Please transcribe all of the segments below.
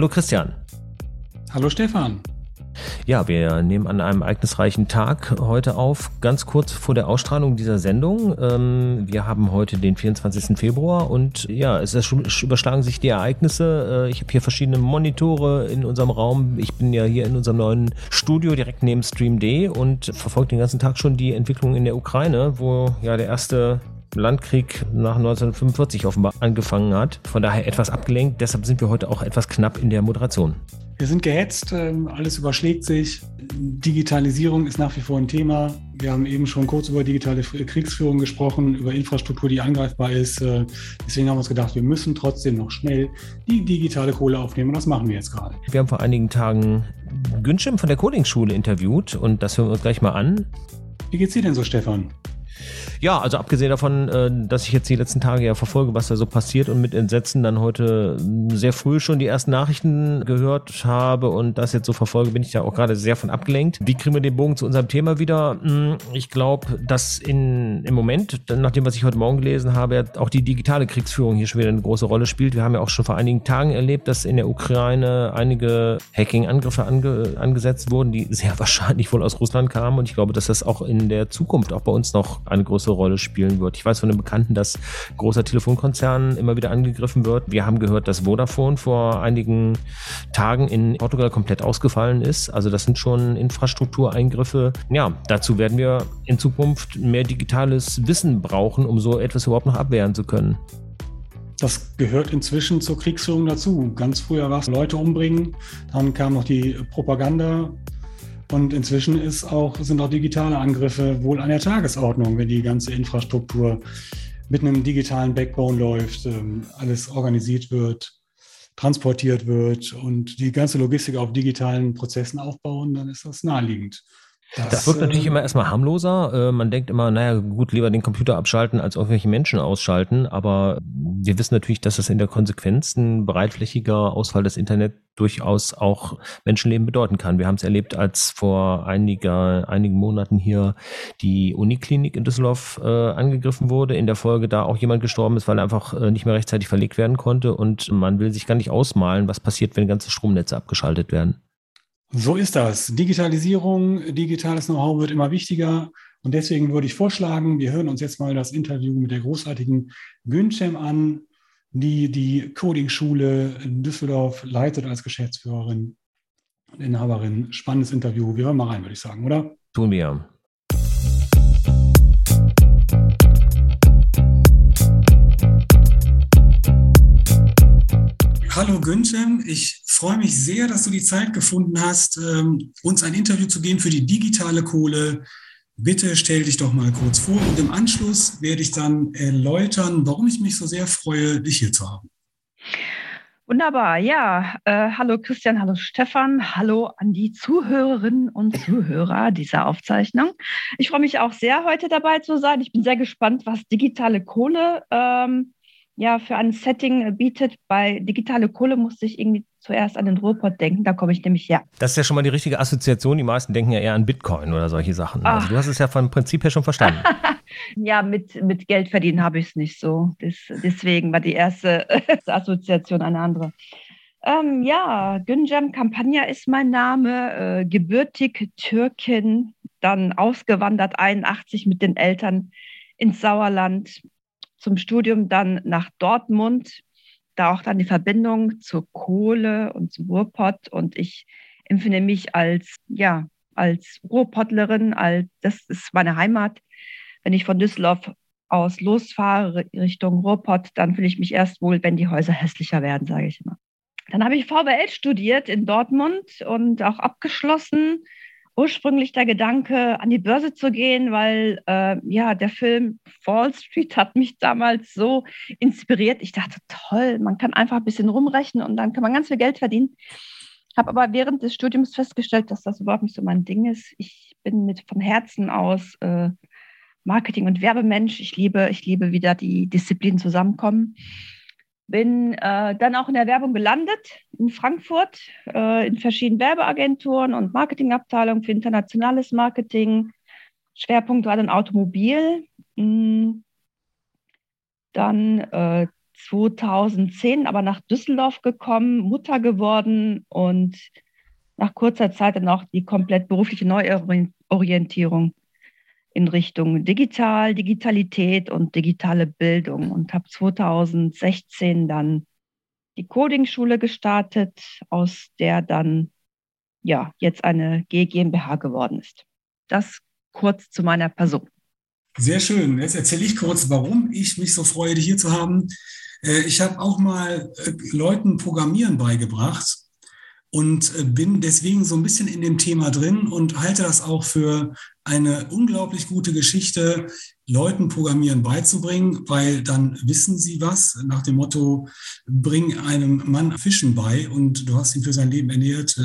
Hallo Christian. Hallo Stefan. Ja, wir nehmen an einem ereignisreichen Tag heute auf, ganz kurz vor der Ausstrahlung dieser Sendung. Ähm, wir haben heute den 24. Februar und ja, es überschlagen sich die Ereignisse. Äh, ich habe hier verschiedene Monitore in unserem Raum. Ich bin ja hier in unserem neuen Studio direkt neben Stream D und verfolge den ganzen Tag schon die Entwicklung in der Ukraine, wo ja der erste Landkrieg nach 1945 offenbar angefangen hat. Von daher etwas abgelenkt. Deshalb sind wir heute auch etwas knapp in der Moderation. Wir sind gehetzt, ähm, alles überschlägt sich. Digitalisierung ist nach wie vor ein Thema. Wir haben eben schon kurz über digitale Kriegsführung gesprochen, über Infrastruktur, die angreifbar ist. Äh, deswegen haben wir uns gedacht, wir müssen trotzdem noch schnell die digitale Kohle aufnehmen. Und das machen wir jetzt gerade. Wir haben vor einigen Tagen Günschim von der Coding-Schule interviewt und das hören wir uns gleich mal an. Wie geht's dir denn so, Stefan? Ja, also abgesehen davon, äh, dass ich jetzt die letzten Tage ja verfolge, was da so passiert und mit Entsetzen dann heute sehr früh schon die ersten Nachrichten gehört habe und das jetzt so verfolge, bin ich da auch gerade sehr von abgelenkt. Wie kriegen wir den Bogen zu unserem Thema wieder? Hm, ich glaube, dass in, im Moment, nach dem, was ich heute Morgen gelesen habe, auch die digitale Kriegsführung hier schon wieder eine große Rolle spielt. Wir haben ja auch schon vor einigen Tagen erlebt, dass in der Ukraine einige Hacking-Angriffe ange, angesetzt wurden, die sehr wahrscheinlich wohl aus Russland kamen und ich glaube, dass das auch in der Zukunft auch bei uns noch eine größere Rolle spielen wird. Ich weiß von einem Bekannten, dass großer Telefonkonzern immer wieder angegriffen wird. Wir haben gehört, dass Vodafone vor einigen Tagen in Portugal komplett ausgefallen ist. Also das sind schon Infrastruktureingriffe. Ja, dazu werden wir in Zukunft mehr digitales Wissen brauchen, um so etwas überhaupt noch abwehren zu können. Das gehört inzwischen zur Kriegsführung dazu. Ganz früher war es Leute umbringen, dann kam noch die Propaganda und inzwischen ist auch, sind auch digitale Angriffe wohl an der Tagesordnung, wenn die ganze Infrastruktur mit einem digitalen Backbone läuft, ähm, alles organisiert wird, transportiert wird und die ganze Logistik auf digitalen Prozessen aufbauen, dann ist das naheliegend. Das, das wirkt natürlich äh, immer erstmal harmloser. Äh, man denkt immer, naja, gut, lieber den Computer abschalten, als irgendwelche Menschen ausschalten. Aber wir wissen natürlich, dass das in der Konsequenz ein breitflächiger Ausfall des Internet durchaus auch Menschenleben bedeuten kann. Wir haben es erlebt, als vor einiger, einigen Monaten hier die Uniklinik in Düsseldorf äh, angegriffen wurde. In der Folge da auch jemand gestorben ist, weil er einfach äh, nicht mehr rechtzeitig verlegt werden konnte. Und man will sich gar nicht ausmalen, was passiert, wenn ganze Stromnetze abgeschaltet werden. So ist das. Digitalisierung, digitales Know-how wird immer wichtiger. Und deswegen würde ich vorschlagen, wir hören uns jetzt mal das Interview mit der großartigen Güncem an, die die Coding-Schule in Düsseldorf leitet als Geschäftsführerin und Inhaberin. Spannendes Interview. Wir hören mal rein, würde ich sagen, oder? Tun wir. Hallo Günther, ich freue mich sehr, dass du die Zeit gefunden hast, ähm, uns ein Interview zu geben für die digitale Kohle. Bitte stell dich doch mal kurz vor und im Anschluss werde ich dann erläutern, warum ich mich so sehr freue, dich hier zu haben. Wunderbar, ja. Äh, hallo Christian, hallo Stefan, hallo an die Zuhörerinnen und Zuhörer dieser Aufzeichnung. Ich freue mich auch sehr, heute dabei zu sein. Ich bin sehr gespannt, was digitale Kohle ähm, ja für ein Setting bietet. Bei digitale Kohle musste ich irgendwie zuerst an den Ruhrpott denken, da komme ich nämlich her. Das ist ja schon mal die richtige Assoziation. Die meisten denken ja eher an Bitcoin oder solche Sachen. Ach. Also du hast es ja vom Prinzip her schon verstanden. ja, mit, mit Geld verdienen habe ich es nicht so. Das, deswegen war die erste Assoziation eine andere. Ähm, ja, Günjam Campagna ist mein Name, äh, gebürtig Türkin, dann ausgewandert 81 mit den Eltern ins Sauerland, zum Studium dann nach Dortmund, da auch dann die Verbindung zur Kohle und zum Ruhrpott und ich empfinde mich als, ja, als Ruhrpottlerin, als, das ist meine Heimat. Wenn ich von Düsseldorf aus losfahre Richtung Ruhrpott, dann fühle ich mich erst wohl, wenn die Häuser hässlicher werden, sage ich immer. Dann habe ich VWL studiert in Dortmund und auch abgeschlossen ursprünglich der Gedanke, an die Börse zu gehen, weil äh, ja, der Film Wall Street hat mich damals so inspiriert. Ich dachte, toll, man kann einfach ein bisschen rumrechnen und dann kann man ganz viel Geld verdienen. Habe aber während des Studiums festgestellt, dass das überhaupt nicht so mein Ding ist. Ich bin mit von Herzen aus äh, Marketing- und Werbemensch. Ich liebe, ich liebe, wie da die Disziplinen zusammenkommen. Bin äh, dann auch in der Werbung gelandet in Frankfurt, äh, in verschiedenen Werbeagenturen und Marketingabteilungen für internationales Marketing. Schwerpunkt war dann Automobil. Mhm. Dann äh, 2010 aber nach Düsseldorf gekommen, Mutter geworden und nach kurzer Zeit dann auch die komplett berufliche Neuorientierung in Richtung Digital, Digitalität und digitale Bildung und habe 2016 dann die Coding-Schule gestartet, aus der dann ja jetzt eine GmbH geworden ist. Das kurz zu meiner Person. Sehr schön. Jetzt erzähle ich kurz, warum ich mich so freue, dich hier zu haben. Äh, ich habe auch mal äh, Leuten Programmieren beigebracht und äh, bin deswegen so ein bisschen in dem Thema drin und halte das auch für eine unglaublich gute Geschichte, Leuten Programmieren beizubringen, weil dann wissen sie was. Nach dem Motto, bring einem Mann Fischen bei und du hast ihn für sein Leben ernährt.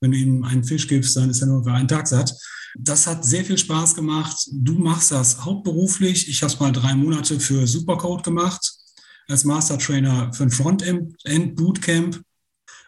Wenn du ihm einen Fisch gibst, dann ist er nur für einen Tag satt. Das hat sehr viel Spaß gemacht. Du machst das hauptberuflich. Ich habe es mal drei Monate für Supercode gemacht, als Master Trainer für ein Frontend Bootcamp.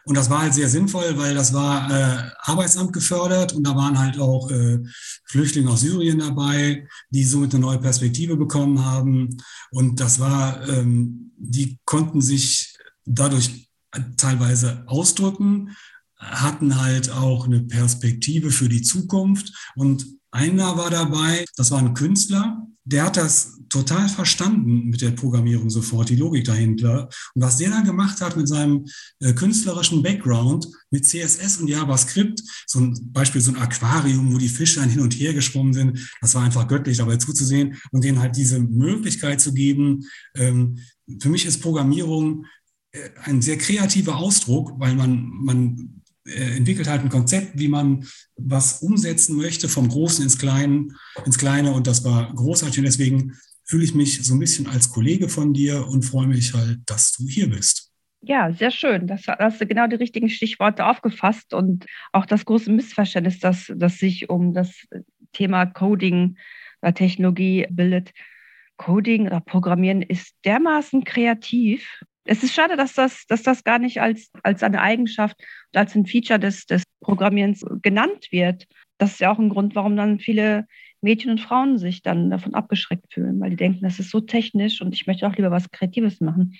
Und das war halt sehr sinnvoll, weil das war äh, Arbeitsamt gefördert und da waren halt auch äh, Flüchtlinge aus Syrien dabei, die somit eine neue Perspektive bekommen haben. Und das war, ähm, die konnten sich dadurch teilweise ausdrücken, hatten halt auch eine Perspektive für die Zukunft. Und einer war dabei, das war ein Künstler, der hat das total verstanden mit der Programmierung sofort, die Logik dahinter. Und was der dann gemacht hat mit seinem äh, künstlerischen Background, mit CSS und JavaScript, so ein Beispiel so ein Aquarium, wo die Fische dann hin und her geschwommen sind, das war einfach göttlich dabei zuzusehen und denen halt diese Möglichkeit zu geben. Ähm, für mich ist Programmierung äh, ein sehr kreativer Ausdruck, weil man, man entwickelt halt ein Konzept, wie man was umsetzen möchte, vom Großen ins Kleine, ins Kleine. Und das war großartig. Und deswegen fühle ich mich so ein bisschen als Kollege von dir und freue mich halt, dass du hier bist. Ja, sehr schön. Das hast du genau die richtigen Stichworte aufgefasst und auch das große Missverständnis, das, das sich um das Thema Coding oder Technologie bildet. Coding oder Programmieren ist dermaßen kreativ es ist schade, dass das, dass das gar nicht als, als eine Eigenschaft und als ein Feature des, des Programmierens genannt wird. Das ist ja auch ein Grund, warum dann viele Mädchen und Frauen sich dann davon abgeschreckt fühlen, weil die denken, das ist so technisch und ich möchte auch lieber was Kreatives machen.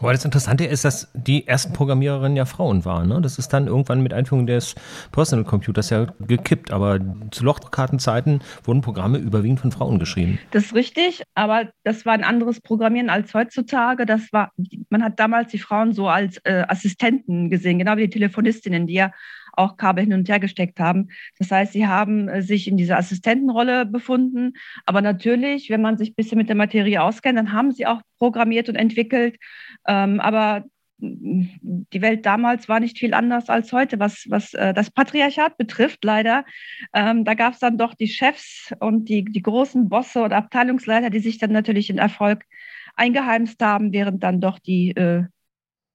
Aber das Interessante ist, dass die ersten Programmiererinnen ja Frauen waren. Ne? Das ist dann irgendwann mit Einführung des Personal Computers ja gekippt. Aber zu Lochkartenzeiten wurden Programme überwiegend von Frauen geschrieben. Das ist richtig, aber das war ein anderes Programmieren als heutzutage. Das war, man hat damals die Frauen so als äh, Assistenten gesehen, genau wie die Telefonistinnen, die ja auch Kabel hin und her gesteckt haben. Das heißt, sie haben äh, sich in dieser Assistentenrolle befunden. Aber natürlich, wenn man sich ein bisschen mit der Materie auskennt, dann haben sie auch programmiert und entwickelt. Ähm, aber die Welt damals war nicht viel anders als heute, was, was äh, das Patriarchat betrifft, leider. Ähm, da gab es dann doch die Chefs und die, die großen Bosse oder Abteilungsleiter, die sich dann natürlich in Erfolg eingeheimst haben, während dann doch die äh,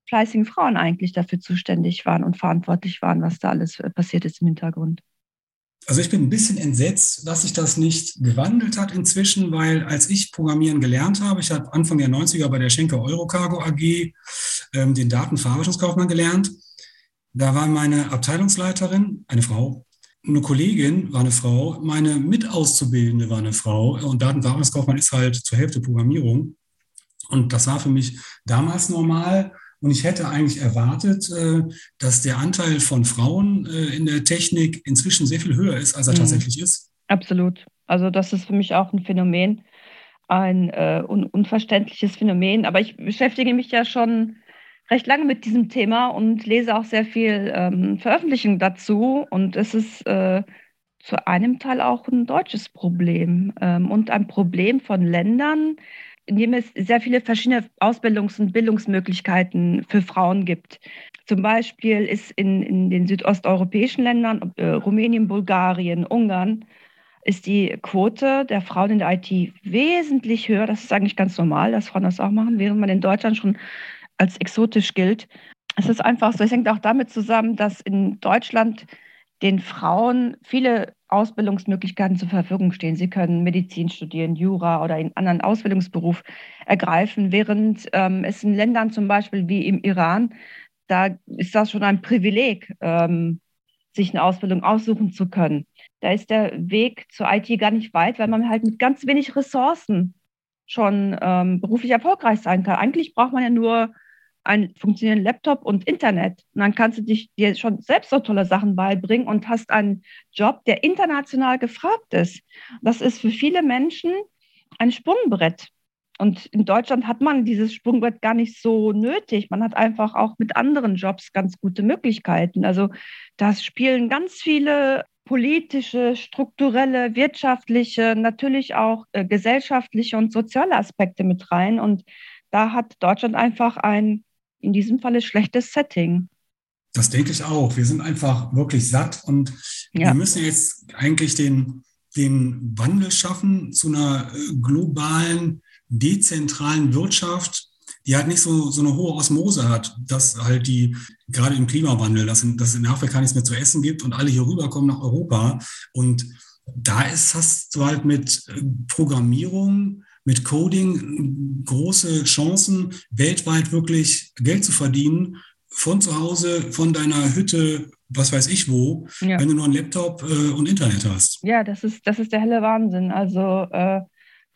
fleißigen Frauen eigentlich dafür zuständig waren und verantwortlich waren, was da alles äh, passiert ist im Hintergrund. Also ich bin ein bisschen entsetzt, dass sich das nicht gewandelt hat inzwischen, weil als ich Programmieren gelernt habe, ich habe Anfang der 90er bei der Schenker Eurocargo AG ähm, den Datenverarbeitungskaufmann gelernt. Da war meine Abteilungsleiterin, eine Frau, eine Kollegin war eine Frau, meine Mitauszubildende war eine Frau und Datenverarbeitungskaufmann ist halt zur Hälfte Programmierung. Und das war für mich damals normal. Und ich hätte eigentlich erwartet, äh, dass der Anteil von Frauen äh, in der Technik inzwischen sehr viel höher ist, als er mhm. tatsächlich ist. Absolut. Also das ist für mich auch ein Phänomen, ein äh, un unverständliches Phänomen. Aber ich beschäftige mich ja schon recht lange mit diesem Thema und lese auch sehr viel ähm, Veröffentlichungen dazu. Und es ist äh, zu einem Teil auch ein deutsches Problem ähm, und ein Problem von Ländern, in dem es sehr viele verschiedene Ausbildungs- und Bildungsmöglichkeiten für Frauen gibt. Zum Beispiel ist in, in den südosteuropäischen Ländern, äh, Rumänien, Bulgarien, Ungarn, ist die Quote der Frauen in der IT wesentlich höher. Das ist eigentlich ganz normal, dass Frauen das auch machen, während man in Deutschland schon als exotisch gilt. Es ist einfach so, es hängt auch damit zusammen, dass in Deutschland den Frauen viele Ausbildungsmöglichkeiten zur Verfügung stehen. Sie können Medizin studieren, Jura oder einen anderen Ausbildungsberuf ergreifen, während ähm, es in Ländern zum Beispiel wie im Iran, da ist das schon ein Privileg, ähm, sich eine Ausbildung aussuchen zu können. Da ist der Weg zur IT gar nicht weit, weil man halt mit ganz wenig Ressourcen schon ähm, beruflich erfolgreich sein kann. Eigentlich braucht man ja nur einen funktionierenden Laptop und Internet. Und dann kannst du dich dir schon selbst so tolle Sachen beibringen und hast einen Job, der international gefragt ist. Das ist für viele Menschen ein Sprungbrett. Und in Deutschland hat man dieses Sprungbrett gar nicht so nötig. Man hat einfach auch mit anderen Jobs ganz gute Möglichkeiten. Also das spielen ganz viele politische, strukturelle, wirtschaftliche, natürlich auch äh, gesellschaftliche und soziale Aspekte mit rein. Und da hat Deutschland einfach ein, in diesem Falle, schlechtes Setting. Das denke ich auch. Wir sind einfach wirklich satt und ja. wir müssen jetzt eigentlich den, den Wandel schaffen zu einer äh, globalen, dezentralen Wirtschaft, die halt nicht so, so eine hohe Osmose hat, dass halt die, gerade im Klimawandel, dass, dass es in Afrika nichts mehr zu essen gibt und alle hier rüberkommen nach Europa. Und da ist, hast du halt mit äh, Programmierung, mit Coding große Chancen, weltweit wirklich Geld zu verdienen, von zu Hause, von deiner Hütte, was weiß ich wo, ja. wenn du nur einen Laptop äh, und Internet hast. Ja, das ist, das ist der helle Wahnsinn. Also äh,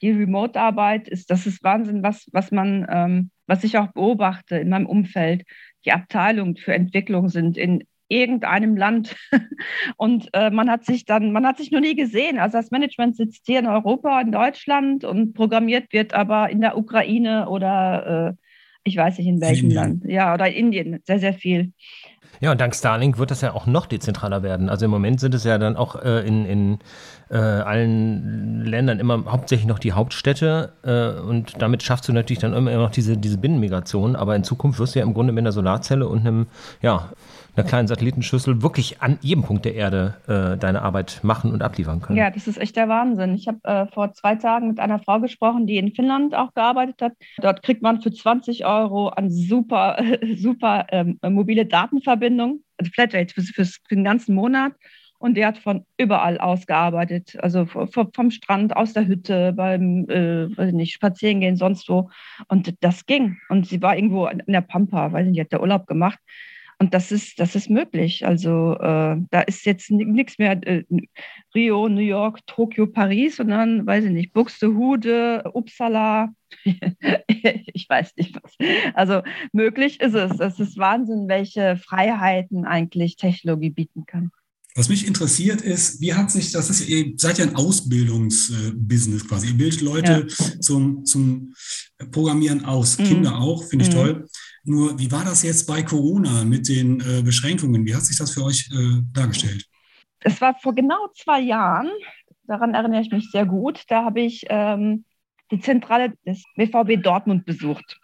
die Remote-Arbeit ist, das ist Wahnsinn, was, was man, ähm, was ich auch beobachte in meinem Umfeld. Die Abteilungen für Entwicklung sind in irgendeinem Land und äh, man hat sich dann, man hat sich noch nie gesehen. Also das Management sitzt hier in Europa, in Deutschland und programmiert wird aber in der Ukraine oder äh, ich weiß nicht in welchem. Land. Ja, oder Indien, sehr, sehr viel. Ja, und dank Starlink wird das ja auch noch dezentraler werden. Also im Moment sind es ja dann auch äh, in, in äh, allen Ländern immer hauptsächlich noch die Hauptstädte äh, und damit schaffst du natürlich dann immer noch diese, diese Binnenmigration. Aber in Zukunft wirst du ja im Grunde mit einer Solarzelle und einem, ja, einer kleinen Satellitenschüssel wirklich an jedem Punkt der Erde äh, deine Arbeit machen und abliefern können. Ja, das ist echt der Wahnsinn. Ich habe äh, vor zwei Tagen mit einer Frau gesprochen, die in Finnland auch gearbeitet hat. Dort kriegt man für 20 Euro an super, super ähm, mobile Datenverbindung, also Flatrate für, für, den ganzen Monat. Und der hat von überall aus gearbeitet, also vom Strand, aus der Hütte, beim äh, weiß nicht, Spazierengehen, sonst wo. Und das ging. Und sie war irgendwo in der Pampa, weil sie hat der Urlaub gemacht. Und das ist, das ist möglich. Also äh, da ist jetzt nichts mehr äh, Rio, New York, Tokio, Paris, sondern, weiß ich nicht, Buxtehude, Uppsala, ich weiß nicht was. Also möglich ist es. Es ist Wahnsinn, welche Freiheiten eigentlich Technologie bieten kann. Was mich interessiert ist, wie hat sich das, ist, ihr seid ja ein Ausbildungsbusiness quasi. Ihr bildet Leute ja. zum, zum Programmieren aus, mhm. Kinder auch, finde ich mhm. toll. Nur, wie war das jetzt bei Corona mit den äh, Beschränkungen? Wie hat sich das für euch äh, dargestellt? Es war vor genau zwei Jahren, daran erinnere ich mich sehr gut, da habe ich ähm, die Zentrale des BVB Dortmund besucht.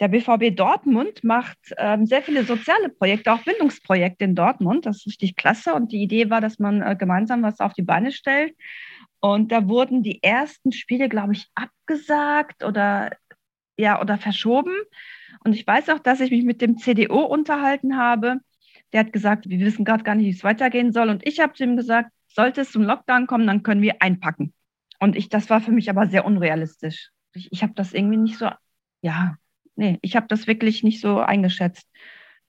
Der BVB Dortmund macht ähm, sehr viele soziale Projekte, auch Bildungsprojekte in Dortmund. Das ist richtig klasse. Und die Idee war, dass man äh, gemeinsam was auf die Beine stellt. Und da wurden die ersten Spiele, glaube ich, abgesagt oder, ja, oder verschoben. Und ich weiß auch, dass ich mich mit dem CDO unterhalten habe. Der hat gesagt, wir wissen gerade gar nicht, wie es weitergehen soll. Und ich habe zu ihm gesagt, sollte es zum Lockdown kommen, dann können wir einpacken. Und ich, das war für mich aber sehr unrealistisch. Ich, ich habe das irgendwie nicht so, ja, nee, ich habe das wirklich nicht so eingeschätzt.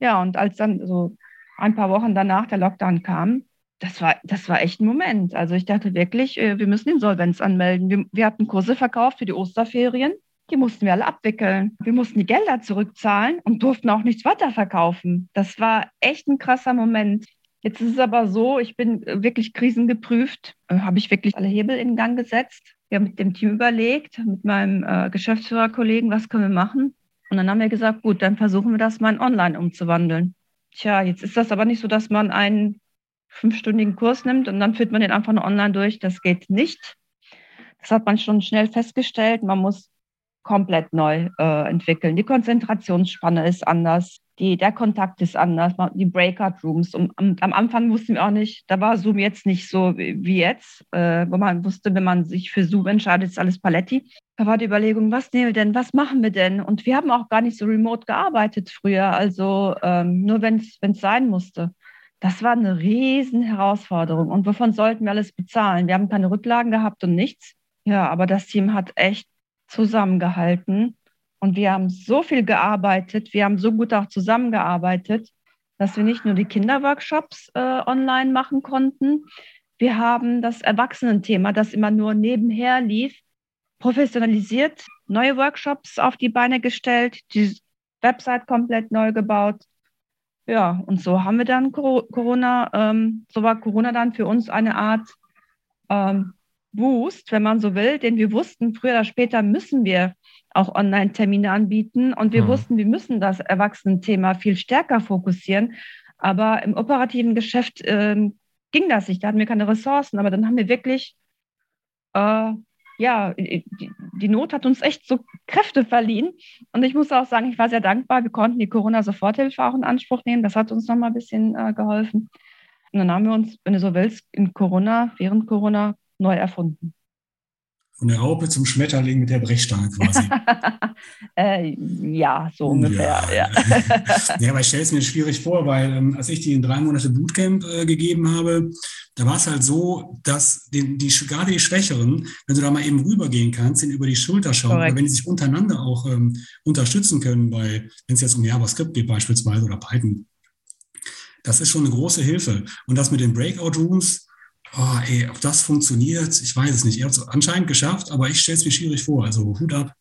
Ja, und als dann so ein paar Wochen danach der Lockdown kam, das war, das war echt ein Moment. Also ich dachte wirklich, äh, wir müssen Insolvenz anmelden. Wir, wir hatten Kurse verkauft für die Osterferien die mussten wir alle abwickeln. Wir mussten die Gelder zurückzahlen und durften auch nichts weiterverkaufen. Das war echt ein krasser Moment. Jetzt ist es aber so, ich bin wirklich krisengeprüft, äh, habe ich wirklich alle Hebel in Gang gesetzt. Wir haben mit dem Team überlegt, mit meinem äh, Geschäftsführerkollegen, was können wir machen. Und dann haben wir gesagt, gut, dann versuchen wir das mal in online umzuwandeln. Tja, jetzt ist das aber nicht so, dass man einen fünfstündigen Kurs nimmt und dann führt man den einfach nur online durch. Das geht nicht. Das hat man schon schnell festgestellt. Man muss komplett neu äh, entwickeln. Die Konzentrationsspanne ist anders, die, der Kontakt ist anders, die Breakout Rooms. Und, am Anfang wussten wir auch nicht, da war Zoom jetzt nicht so wie jetzt, äh, wo man wusste, wenn man sich für Zoom entscheidet, ist alles Paletti. Da war die Überlegung, was nehmen wir denn, was machen wir denn? Und wir haben auch gar nicht so remote gearbeitet früher, also ähm, nur wenn es sein musste. Das war eine riesen Herausforderung. Und wovon sollten wir alles bezahlen? Wir haben keine Rücklagen gehabt und nichts. Ja, aber das Team hat echt zusammengehalten und wir haben so viel gearbeitet, wir haben so gut auch zusammengearbeitet, dass wir nicht nur die Kinderworkshops äh, online machen konnten, wir haben das Erwachsenenthema, das immer nur nebenher lief, professionalisiert, neue Workshops auf die Beine gestellt, die Website komplett neu gebaut. Ja, und so haben wir dann Corona, ähm, so war Corona dann für uns eine Art ähm, Boost, wenn man so will, denn wir wussten, früher oder später müssen wir auch Online-Termine anbieten und wir mhm. wussten, wir müssen das Erwachsenenthema viel stärker fokussieren. Aber im operativen Geschäft ähm, ging das nicht, da hatten wir keine Ressourcen, aber dann haben wir wirklich äh, ja, die, die, Not hat uns echt so Kräfte verliehen. Und ich muss auch sagen, ich war sehr dankbar. Wir konnten die Corona-Soforthilfe auch in Anspruch nehmen. Das hat uns nochmal ein bisschen äh, geholfen. Und dann haben wir uns, wenn du so willst, in Corona, während Corona neu erfunden. Von der Raupe zum Schmetterling mit der Brechstange quasi. äh, ja, so ungefähr. Ja, ja. ja aber ich stelle es mir schwierig vor, weil ähm, als ich die in drei Monate Bootcamp äh, gegeben habe, da war es halt so, dass den, die, gerade die Schwächeren, wenn du da mal eben rübergehen kannst, den über die Schulter schauen, Korrekt. oder wenn die sich untereinander auch ähm, unterstützen können, bei, wenn es jetzt um JavaScript geht beispielsweise oder Python, das ist schon eine große Hilfe. Und das mit den Breakout Rooms, oh, ey, ob das funktioniert, ich weiß es nicht. Ihr habt es anscheinend geschafft, aber ich stelle es mir schwierig vor. Also Hut ab.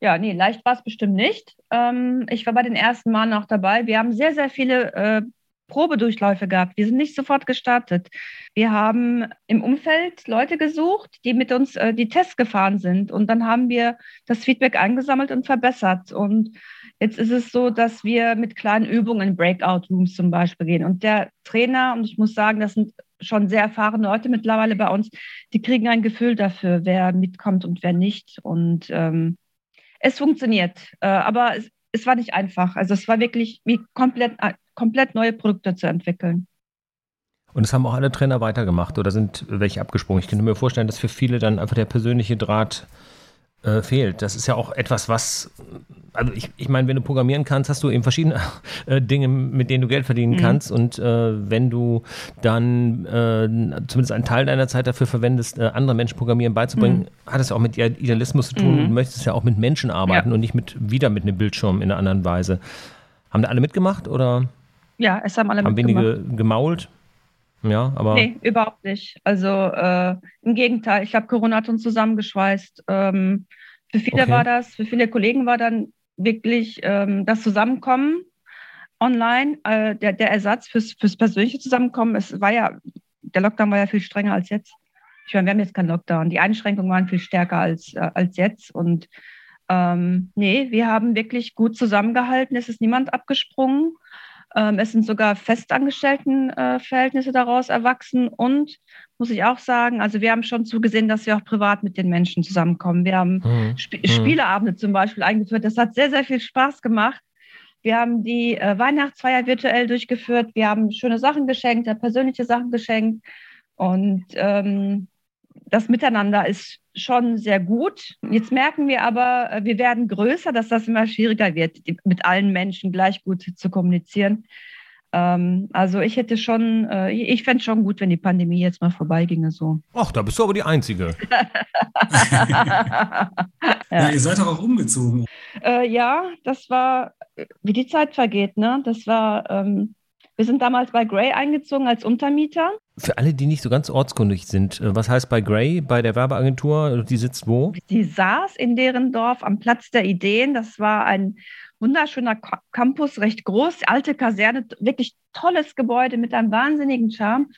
Ja, nee, leicht war es bestimmt nicht. Ähm, ich war bei den ersten Malen auch dabei. Wir haben sehr, sehr viele äh, Probedurchläufe gehabt. Wir sind nicht sofort gestartet. Wir haben im Umfeld Leute gesucht, die mit uns äh, die Tests gefahren sind. Und dann haben wir das Feedback eingesammelt und verbessert. Und jetzt ist es so, dass wir mit kleinen Übungen in Breakout-Rooms zum Beispiel gehen. Und der Trainer, und ich muss sagen, das sind schon sehr erfahrene Leute mittlerweile bei uns, die kriegen ein Gefühl dafür, wer mitkommt und wer nicht. Und ähm, es funktioniert. Äh, aber es, es war nicht einfach. Also es war wirklich wie komplett komplett neue Produkte zu entwickeln. Und es haben auch alle Trainer weitergemacht oder sind welche abgesprungen? Ich könnte mir vorstellen, dass für viele dann einfach der persönliche Draht äh, fehlt. Das ist ja auch etwas, was, also ich, ich meine, wenn du programmieren kannst, hast du eben verschiedene äh, Dinge, mit denen du Geld verdienen mhm. kannst. Und äh, wenn du dann äh, zumindest einen Teil deiner Zeit dafür verwendest, äh, andere Menschen Programmieren beizubringen, mhm. hat es ja auch mit Idealismus zu tun. Mhm. Du möchtest ja auch mit Menschen arbeiten ja. und nicht mit wieder mit einem Bildschirm in einer anderen Weise. Haben da alle mitgemacht oder? Ja, es haben alle haben mitgemacht. Haben wenige gemault? Ja, aber. Nee, überhaupt nicht. Also äh, im Gegenteil, ich glaube, Corona hat uns zusammengeschweißt. Ähm, für viele okay. war das, für viele Kollegen war dann wirklich ähm, das Zusammenkommen online, äh, der, der Ersatz fürs, fürs persönliche Zusammenkommen. Es war ja, der Lockdown war ja viel strenger als jetzt. Ich meine, wir haben jetzt keinen Lockdown. Die Einschränkungen waren viel stärker als, äh, als jetzt. Und ähm, nee, wir haben wirklich gut zusammengehalten. Es ist niemand abgesprungen. Ähm, es sind sogar Festangestelltenverhältnisse äh, daraus erwachsen und muss ich auch sagen, also wir haben schon zugesehen, dass wir auch privat mit den Menschen zusammenkommen. Wir haben mhm. Sp mhm. Spieleabende zum Beispiel eingeführt. Das hat sehr, sehr viel Spaß gemacht. Wir haben die äh, Weihnachtsfeier virtuell durchgeführt. Wir haben schöne Sachen geschenkt, persönliche Sachen geschenkt. Und ähm, das Miteinander ist schon sehr gut. Jetzt merken wir aber, äh, wir werden größer, dass das immer schwieriger wird, mit allen Menschen gleich gut zu kommunizieren. Ähm, also ich hätte schon, äh, ich fände es schon gut, wenn die Pandemie jetzt mal vorbeiginge so. Ach, da bist du aber die Einzige. ja. ja. ihr seid doch auch umgezogen. Äh, ja, das war, wie die Zeit vergeht, ne? Das war, ähm, wir sind damals bei Gray eingezogen als Untermieter. Für alle, die nicht so ganz ortskundig sind, äh, was heißt bei Gray, bei der Werbeagentur? Die sitzt wo? Die saß in deren Dorf am Platz der Ideen. Das war ein wunderschöner Campus, recht groß, alte Kaserne, wirklich tolles Gebäude mit einem wahnsinnigen Charme.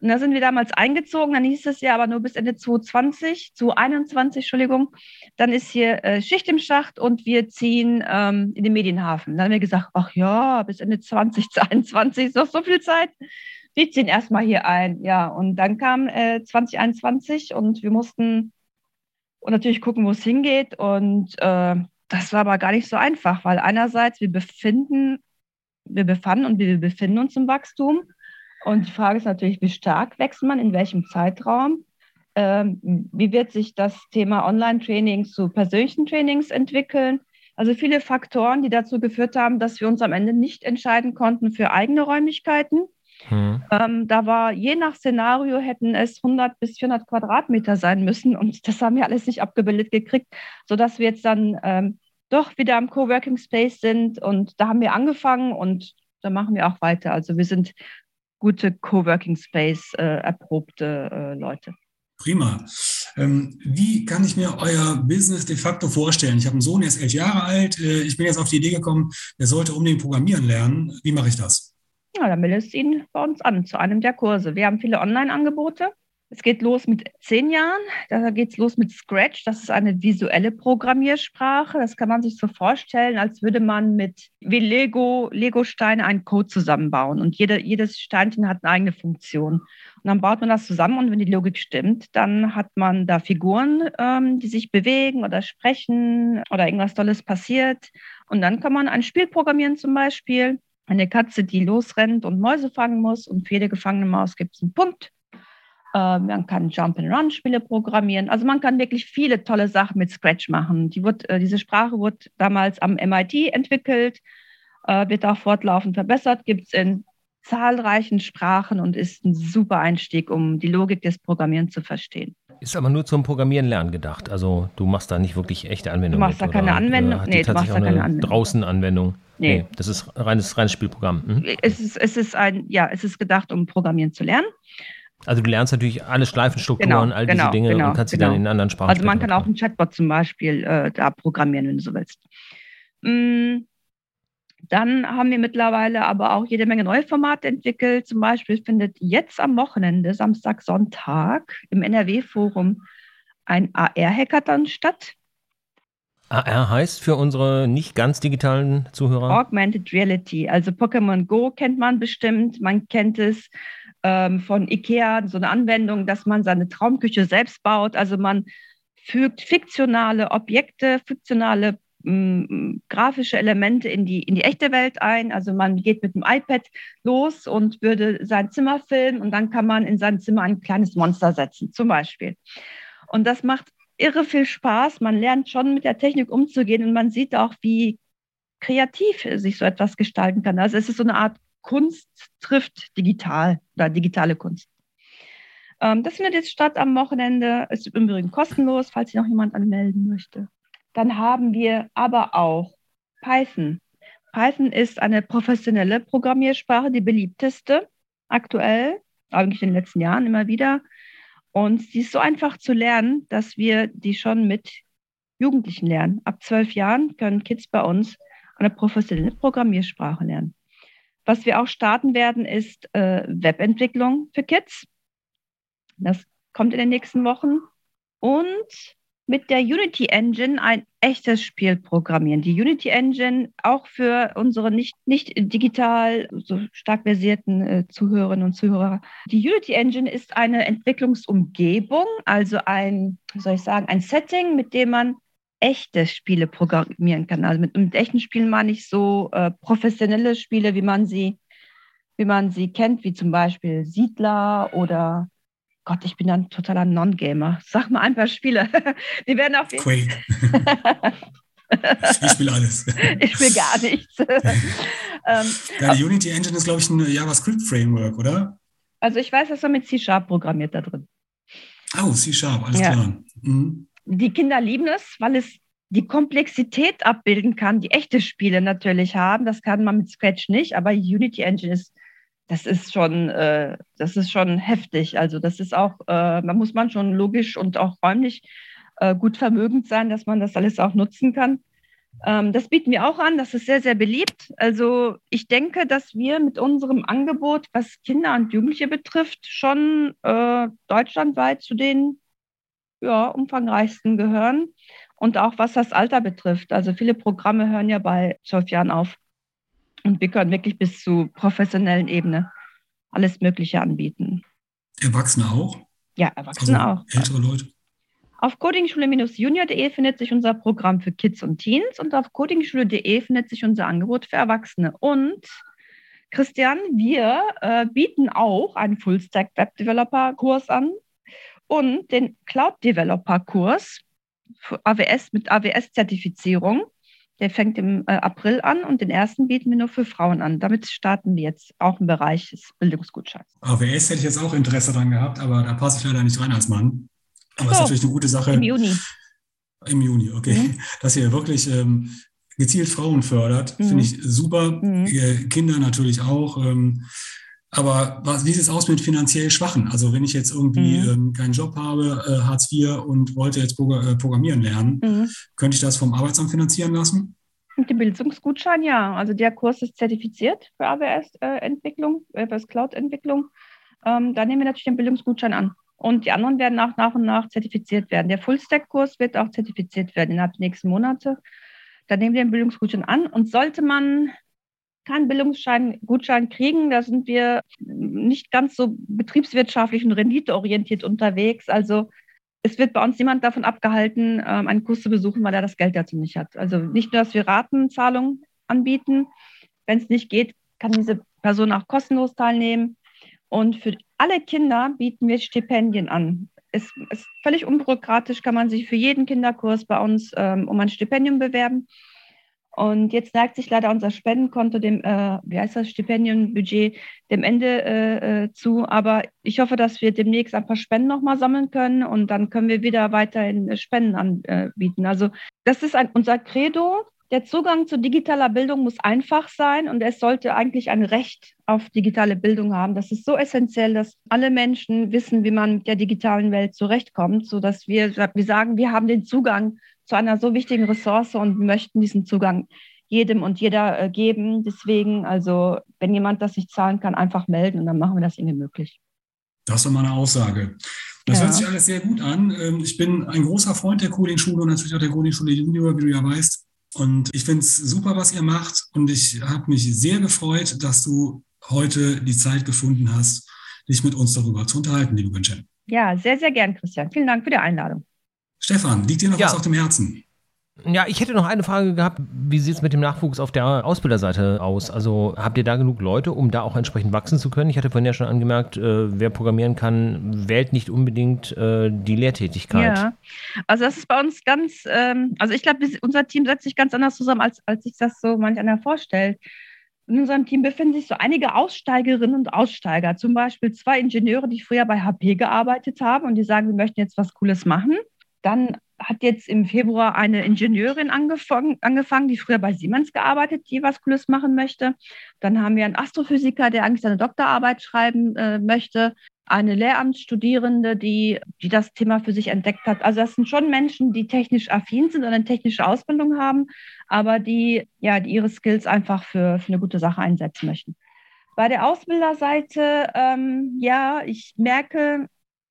Und da sind wir damals eingezogen, dann hieß es ja aber nur bis Ende 2020, 2021, Entschuldigung. Dann ist hier äh, Schicht im Schacht und wir ziehen ähm, in den Medienhafen. Dann haben wir gesagt, ach ja, bis Ende 2022 ist noch so viel Zeit. Wir ziehen erstmal hier ein. Ja, und dann kam äh, 2021 und wir mussten und natürlich gucken, wo es hingeht. Und äh, das war aber gar nicht so einfach, weil einerseits wir befinden, wir befanden und wir befinden uns im Wachstum. Und die Frage ist natürlich, wie stark wächst man, in welchem Zeitraum? Ähm, wie wird sich das Thema Online-Trainings zu persönlichen Trainings entwickeln? Also viele Faktoren, die dazu geführt haben, dass wir uns am Ende nicht entscheiden konnten für eigene Räumlichkeiten. Hm. Ähm, da war je nach Szenario hätten es 100 bis 400 Quadratmeter sein müssen und das haben wir alles nicht abgebildet gekriegt, sodass wir jetzt dann ähm, doch wieder am Coworking Space sind und da haben wir angefangen und da machen wir auch weiter. Also wir sind gute Coworking Space äh, erprobte äh, Leute. Prima. Ähm, wie kann ich mir euer Business de facto vorstellen? Ich habe einen Sohn, der ist elf Jahre alt. Äh, ich bin jetzt auf die Idee gekommen, der sollte unbedingt programmieren lernen. Wie mache ich das? Ja, dann meldest ihn bei uns an, zu einem der Kurse. Wir haben viele Online-Angebote. Es geht los mit zehn Jahren. Da geht es los mit Scratch. Das ist eine visuelle Programmiersprache. Das kann man sich so vorstellen, als würde man mit wie Lego, Lego-Steine einen Code zusammenbauen. Und jede, jedes Steinchen hat eine eigene Funktion. Und dann baut man das zusammen und wenn die Logik stimmt, dann hat man da Figuren, ähm, die sich bewegen oder sprechen oder irgendwas Tolles passiert. Und dann kann man ein Spiel programmieren zum Beispiel. Eine Katze, die losrennt und Mäuse fangen muss und für jede gefangene Maus gibt es einen Punkt. Äh, man kann Jump-and-Run-Spiele programmieren. Also man kann wirklich viele tolle Sachen mit Scratch machen. Die wird, äh, diese Sprache wurde damals am MIT entwickelt, äh, wird auch fortlaufend verbessert, gibt es in zahlreichen Sprachen und ist ein super Einstieg, um die Logik des Programmierens zu verstehen. Ist aber nur zum Programmieren lernen gedacht. Also du machst da nicht wirklich echte Anwendungen. Du machst mit, da keine Anwendung. Nee, du machst da keine Anwendung. Draußen Anwendung. Nee. nee. das ist reines, reines Spielprogramm. Mhm. Es, ist, es ist ein, ja, es ist gedacht, um Programmieren zu lernen. Also du lernst natürlich alle Schleifenstrukturen, genau, all diese genau, Dinge genau, und kannst sie dann genau. in anderen Sprachen Also man kann auch einen Chatbot zum Beispiel äh, da programmieren, wenn du so willst. Mm, dann haben wir mittlerweile aber auch jede Menge neue Formate entwickelt. Zum Beispiel findet jetzt am Wochenende, Samstag, Sonntag, im NRW-Forum ein AR-Hackathon statt. AR heißt für unsere nicht ganz digitalen Zuhörer? Augmented Reality. Also Pokémon Go kennt man bestimmt. Man kennt es ähm, von IKEA, so eine Anwendung, dass man seine Traumküche selbst baut. Also man fügt fiktionale Objekte, fiktionale ähm, grafische Elemente in die, in die echte Welt ein. Also man geht mit dem iPad los und würde sein Zimmer filmen und dann kann man in sein Zimmer ein kleines Monster setzen, zum Beispiel. Und das macht irre viel Spaß. Man lernt schon mit der Technik umzugehen und man sieht auch, wie kreativ sich so etwas gestalten kann. Also es ist so eine Art Kunst trifft digital oder digitale Kunst. Ähm, das findet jetzt statt am Wochenende. Ist im Übrigen kostenlos, falls sich noch jemand anmelden möchte. Dann haben wir aber auch Python. Python ist eine professionelle Programmiersprache, die beliebteste aktuell, eigentlich in den letzten Jahren immer wieder. Und sie ist so einfach zu lernen, dass wir die schon mit Jugendlichen lernen. Ab zwölf Jahren können Kids bei uns eine professionelle Programmiersprache lernen. Was wir auch starten werden, ist äh, Webentwicklung für Kids. Das kommt in den nächsten Wochen. Und mit der Unity Engine ein echtes Spiel programmieren. Die Unity Engine auch für unsere nicht, nicht digital so stark versierten äh, Zuhörerinnen und Zuhörer. Die Unity Engine ist eine Entwicklungsumgebung, also ein, soll ich sagen, ein Setting, mit dem man echte Spiele programmieren kann. Also mit, mit echten Spielen meine ich so äh, professionelle Spiele, wie man sie, wie man sie kennt, wie zum Beispiel Siedler oder Gott, ich bin dann totaler Non-Gamer. Sag mal ein paar Spiele. Die werden auf jeden Quake. ich spiele alles. Ich spiele gar nichts. ähm, ja, die Unity Engine ist, glaube ich, ein JavaScript-Framework, oder? Also ich weiß, dass er mit C-Sharp programmiert da drin. Oh, C-Sharp, alles ja. klar. Mhm die Kinder lieben es, weil es die Komplexität abbilden kann, die echte Spiele natürlich haben. Das kann man mit Scratch nicht, aber Unity Engine ist, das ist schon, äh, das ist schon heftig. Also das ist auch, äh, da muss man schon logisch und auch räumlich äh, gut vermögend sein, dass man das alles auch nutzen kann. Ähm, das bieten wir auch an, das ist sehr, sehr beliebt. Also ich denke, dass wir mit unserem Angebot, was Kinder und Jugendliche betrifft, schon äh, deutschlandweit zu den ja, umfangreichsten gehören. Und auch was das Alter betrifft. Also viele Programme hören ja bei zwölf Jahren auf. Und wir können wirklich bis zu professionellen Ebene alles Mögliche anbieten. Erwachsene auch? Ja, Erwachsene also auch. Ältere Leute? Auf codingschule-junior.de findet sich unser Programm für Kids und Teens und auf codingschule.de findet sich unser Angebot für Erwachsene. Und Christian, wir äh, bieten auch einen Full-Stack Web Developer Kurs an und den Cloud Developer Kurs für AWS mit AWS-Zertifizierung. Der fängt im äh, April an und den ersten bieten wir nur für Frauen an. Damit starten wir jetzt auch im Bereich des Bildungsgutscheins. AWS hätte ich jetzt auch Interesse dran gehabt, aber da passe ich leider nicht rein als Mann. Aber so, ist natürlich eine gute Sache. Im Juni. Im Juni, okay. Mhm. Dass ihr wirklich ähm, gezielt Frauen fördert, mhm. finde ich super. Mhm. Kinder natürlich auch. Ähm, Aber was, wie sieht es aus mit finanziell Schwachen? Also wenn ich jetzt irgendwie mhm. ähm, keinen Job habe, äh, Hartz IV und wollte jetzt äh, programmieren lernen, mhm. könnte ich das vom Arbeitsamt finanzieren lassen? Mit dem Bildungsgutschein, ja. Also der Kurs ist zertifiziert für AWS-Entwicklung, äh, AWS Cloud-Entwicklung. Ähm, da nehmen wir natürlich den Bildungsgutschein an. Und die anderen werden auch nach und nach zertifiziert werden. Der Full-Stack-Kurs wird auch zertifiziert werden innerhalb der nächsten Monate. Da nehmen wir den Bildungsgutschein an. Und sollte man keinen Bildungsgutschein kriegen. Da sind wir nicht ganz so betriebswirtschaftlich und renditeorientiert unterwegs. Also es wird bei uns niemand davon abgehalten, ähm, einen Kurs zu besuchen, weil er das Geld dazu nicht hat. Also nicht nur, dass wir Ratenzahlungen anbieten. Wenn es nicht geht, kann diese Person auch kostenlos teilnehmen. Und für alle Kinder bieten wir Stipendien an. Es ist völlig unbürokratisch, kann man sich für jeden Kinderkurs bei uns ähm, um ein Stipendium bewerben. Und jetzt neigt sich leider unser Spendenkonto dem, äh, wie heißt das, Stipendienbudget dem Ende äh, äh, zu. Aber ich hoffe, dass wir demnächst ein paar Spenden nochmal sammeln können und dann können wir wieder weiterhin Spenden anbieten. Also das ist ein, unser Credo. Der Zugang zu digitaler Bildung muss einfach sein und es sollte eigentlich ein Recht auf digitale Bildung haben. Das ist so essentiell, dass alle Menschen wissen, wie man mit der digitalen Welt zurechtkommt, sodass wir, wir sagen, wir haben den Zugang zu einer so wichtigen Ressource und möchten diesen Zugang jedem und jeder äh, geben. Deswegen, also wenn jemand das nicht zahlen kann, einfach melden und dann machen wir das irgendwie möglich. Das ist mal eine Aussage. Das ja. hört sich alles sehr gut an. Ähm, ich bin ein großer Freund der Coding-Schule und natürlich auch der Coding-Schule Junior, wie du ja weißt. Und ich finde es super, was ihr macht. Und ich habe mich sehr gefreut, dass du heute die Zeit gefunden hast, dich mit uns darüber zu unterhalten, liebe Günther. Ja, sehr, sehr gern, Christian. Vielen Dank für die Einladung. Stefan, liegt dir noch ja. was auf dem Herzen? Ja, ich hätte noch eine Frage gehabt. Wie sieht es mit dem Nachwuchs auf der Ausbilderseite aus? Also habt ihr da genug Leute, um da auch entsprechend wachsen zu können? Ich hatte vorhin ja schon angemerkt, äh, wer programmieren kann, wählt nicht unbedingt äh, die Lehrtätigkeit. Ja, also das ist bei uns ganz, ähm, also ich glaube, unser Team setzt sich ganz anders zusammen, als, als sich das so manch einer vorstellt. In unserem Team befinden sich so einige Aussteigerinnen und Aussteiger, zum Beispiel zwei Ingenieure, die früher bei HP gearbeitet haben und die sagen, wir möchten jetzt was Cooles machen. Dann hat jetzt im Februar eine Ingenieurin angefangen, angefangen, die früher bei Siemens gearbeitet, die was Cooles machen möchte. Dann haben wir einen Astrophysiker, der eigentlich seine Doktorarbeit schreiben äh, möchte. Eine Lehramtsstudierende, die, die das Thema für sich entdeckt hat. Also das sind schon Menschen, die technisch affin sind und eine technische Ausbildung haben, aber die, ja, die ihre Skills einfach für, für eine gute Sache einsetzen möchten. Bei der Ausbilderseite, ähm, ja, ich merke,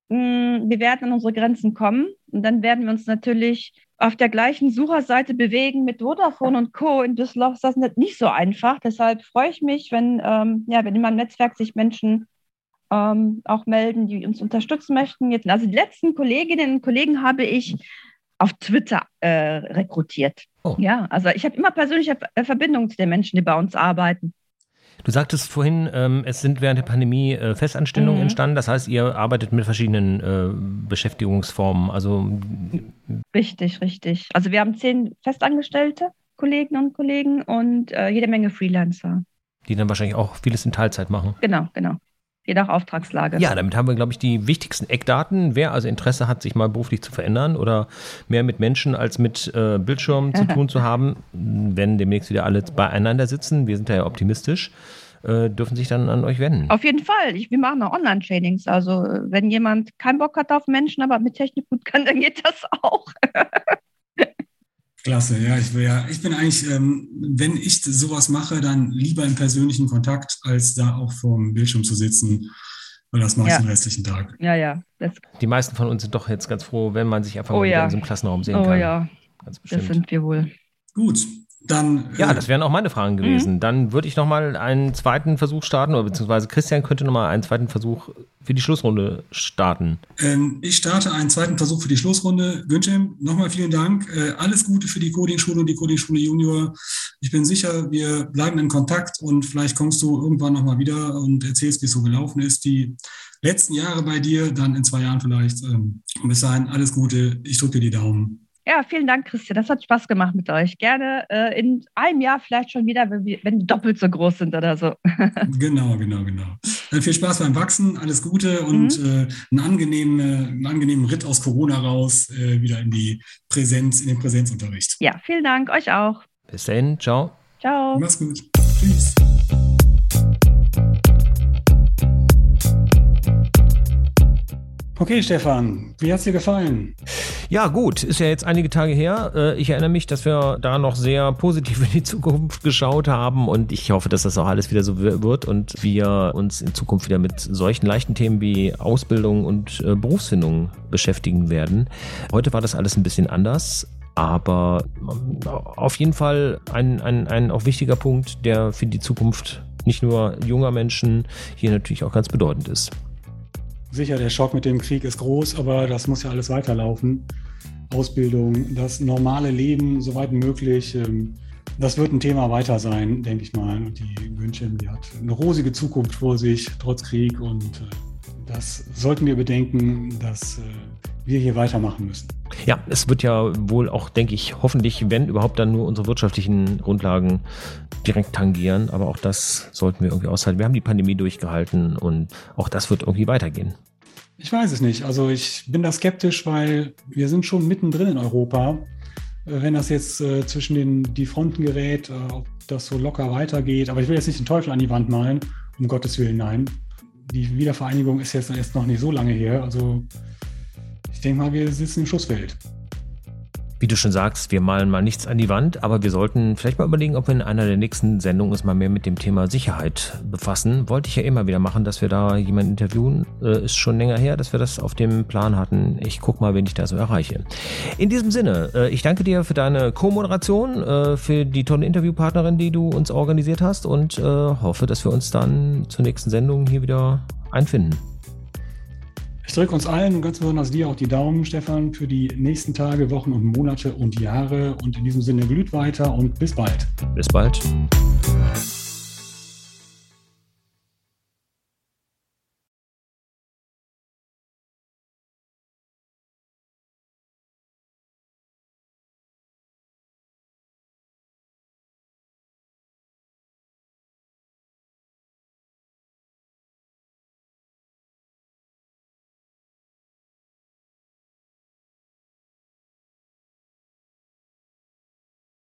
wir werden an unsere Grenzen kommen und dann werden wir uns natürlich auf der gleichen Sucherseite bewegen mit Vodafone und Co. in Düsseldorf ist das nicht so einfach. Deshalb freue ich mich, wenn, ähm, ja, wenn in meinem Netzwerk sich Menschen ähm, auch melden, die uns unterstützen möchten. Jetzt, also die letzten Kolleginnen und Kollegen habe ich auf Twitter äh, rekrutiert. Oh. Ja, also ich habe immer persönliche Verbindungen zu den Menschen, die bei uns arbeiten. Du sagtest vorhin, ähm, es sind während der Pandemie äh, Festanstellungen mhm. entstanden. Das heißt, ihr arbeitet mit verschiedenen äh, Beschäftigungsformen. Also richtig, richtig. Also wir haben zehn Festangestellte, Kollegen und Kollegen und äh, jede Menge Freelancer. Die dann wahrscheinlich auch vieles in Teilzeit machen. Genau, genau je nach Auftragslage. Ja, damit haben wir, glaube ich, die wichtigsten Eckdaten. Wer also Interesse hat, sich mal beruflich zu verändern oder mehr mit Menschen als mit äh, Bildschirmen zu tun zu haben, wenn demnächst wieder alle beieinander sitzen, wir sind da ja optimistisch, äh, dürfen sich dann an euch wenden. Auf jeden Fall. Ich, wir machen auch Online-Trainings. Also wenn jemand keinen Bock hat auf Menschen, aber mit Technik gut kann, dann geht das auch. Klasse, ja, ich, ja, ich bin eigentlich, ähm, wenn ich sowas mache, dann lieber im persönlichen Kontakt, als da auch vorm Bildschirm zu sitzen, weil das mache ich den restlichen Tag. Ja, ja. Die meisten von uns sind doch jetzt ganz froh, wenn man sich einfach oh, mal ja. in so einem Klassenraum sehen oh, kann. Oh ja, ganz bestimmt. das sind wir wohl. Gut, dann, ja, äh, das wären auch meine Fragen gewesen. Mhm. Dann würde ich nochmal einen zweiten Versuch starten, oder beziehungsweise Christian könnte nochmal einen zweiten Versuch für die Schlussrunde starten. Ähm, ich starte einen zweiten Versuch für die Schlussrunde. Günther, nochmal vielen Dank. Äh, alles Gute für die Coding-Schule und die Coding-Schule Junior. Ich bin sicher, wir bleiben in Kontakt und vielleicht kommst du irgendwann nochmal wieder und erzählst, wie es so gelaufen ist. Die letzten Jahre bei dir, dann in zwei Jahren vielleicht. Ähm, bis dahin, alles Gute. Ich drücke dir die Daumen. Ja, vielen Dank, Christian. Das hat Spaß gemacht mit euch. Gerne äh, in einem Jahr vielleicht schon wieder, wenn wir, wenn doppelt so groß sind oder so. genau, genau, genau. Dann viel Spaß beim Wachsen, alles Gute und mhm. äh, einen, angenehmen, einen angenehmen Ritt aus Corona raus, äh, wieder in die Präsenz, in den Präsenzunterricht. Ja, vielen Dank, euch auch. Bis dahin, ciao. Ciao. Mach's gut. Tschüss. Okay, Stefan, wie hat es dir gefallen? Ja, gut, ist ja jetzt einige Tage her. Äh, ich erinnere mich, dass wir da noch sehr positiv in die Zukunft geschaut haben und ich hoffe, dass das auch alles wieder so wird und wir uns in Zukunft wieder mit solchen leichten Themen wie Ausbildung und äh, Berufsfindung beschäftigen werden. Heute war das alles ein bisschen anders. Aber äh, auf jeden Fall ein, ein, ein auch wichtiger Punkt, der für die Zukunft nicht nur junger Menschen hier natürlich auch ganz bedeutend ist. Sicher, der Schock mit dem Krieg ist groß, aber das muss ja alles weiterlaufen. Ausbildung, das normale Leben, soweit möglich. Ähm, das wird ein Thema weiter sein, denke ich mal. Und die München, die hat eine rosige Zukunft vor sich, trotz Krieg. Und äh, das sollten wir bedenken, dass äh, wir hier weitermachen müssen. Ja, es wird ja wohl auch, denke ich, hoffentlich, wenn überhaupt dann nur unsere wirtschaftlichen Grundlagen direkt tangieren. Aber auch das sollten wir irgendwie aushalten. Wir haben die Pandemie durchgehalten und auch das wird irgendwie weitergehen. Ich weiß es nicht. Also ich bin da skeptisch, weil wir sind schon mittendrin in Europa. Äh, wenn das jetzt äh, zwischen den die Fronten gerät, äh, ob das so locker weitergeht. Aber ich will jetzt nicht den Teufel an die Wand malen, um Gottes Willen, nein. Die Wiedervereinigung ist jetzt erst noch nicht so lange her. Also ich denke mal, wir sitzen im Schussfeld. Wie du schon sagst, wir malen mal nichts an die Wand, aber wir sollten vielleicht mal überlegen, ob wir in einer der nächsten Sendungen uns mal mehr mit dem Thema Sicherheit befassen. Wollte ich ja immer wieder machen, dass wir da jemanden interviewen. Äh, ist schon länger her, dass wir das auf dem Plan hatten. Ich guck mal, wen ich da so erreiche. In diesem Sinne, äh, ich danke dir für deine Co-Moderation, äh, für die tolle Interviewpartnerin, die du uns organisiert hast und äh, hoffe, dass wir uns dann zur nächsten Sendung hier wieder einfinden. Ich drücke uns allen und ganz besonders dir auch die Daumen, Stefan, für die nächsten Tage, Wochen und Monate und Jahre. Und in diesem Sinne glüht weiter und bis bald. Bis bald.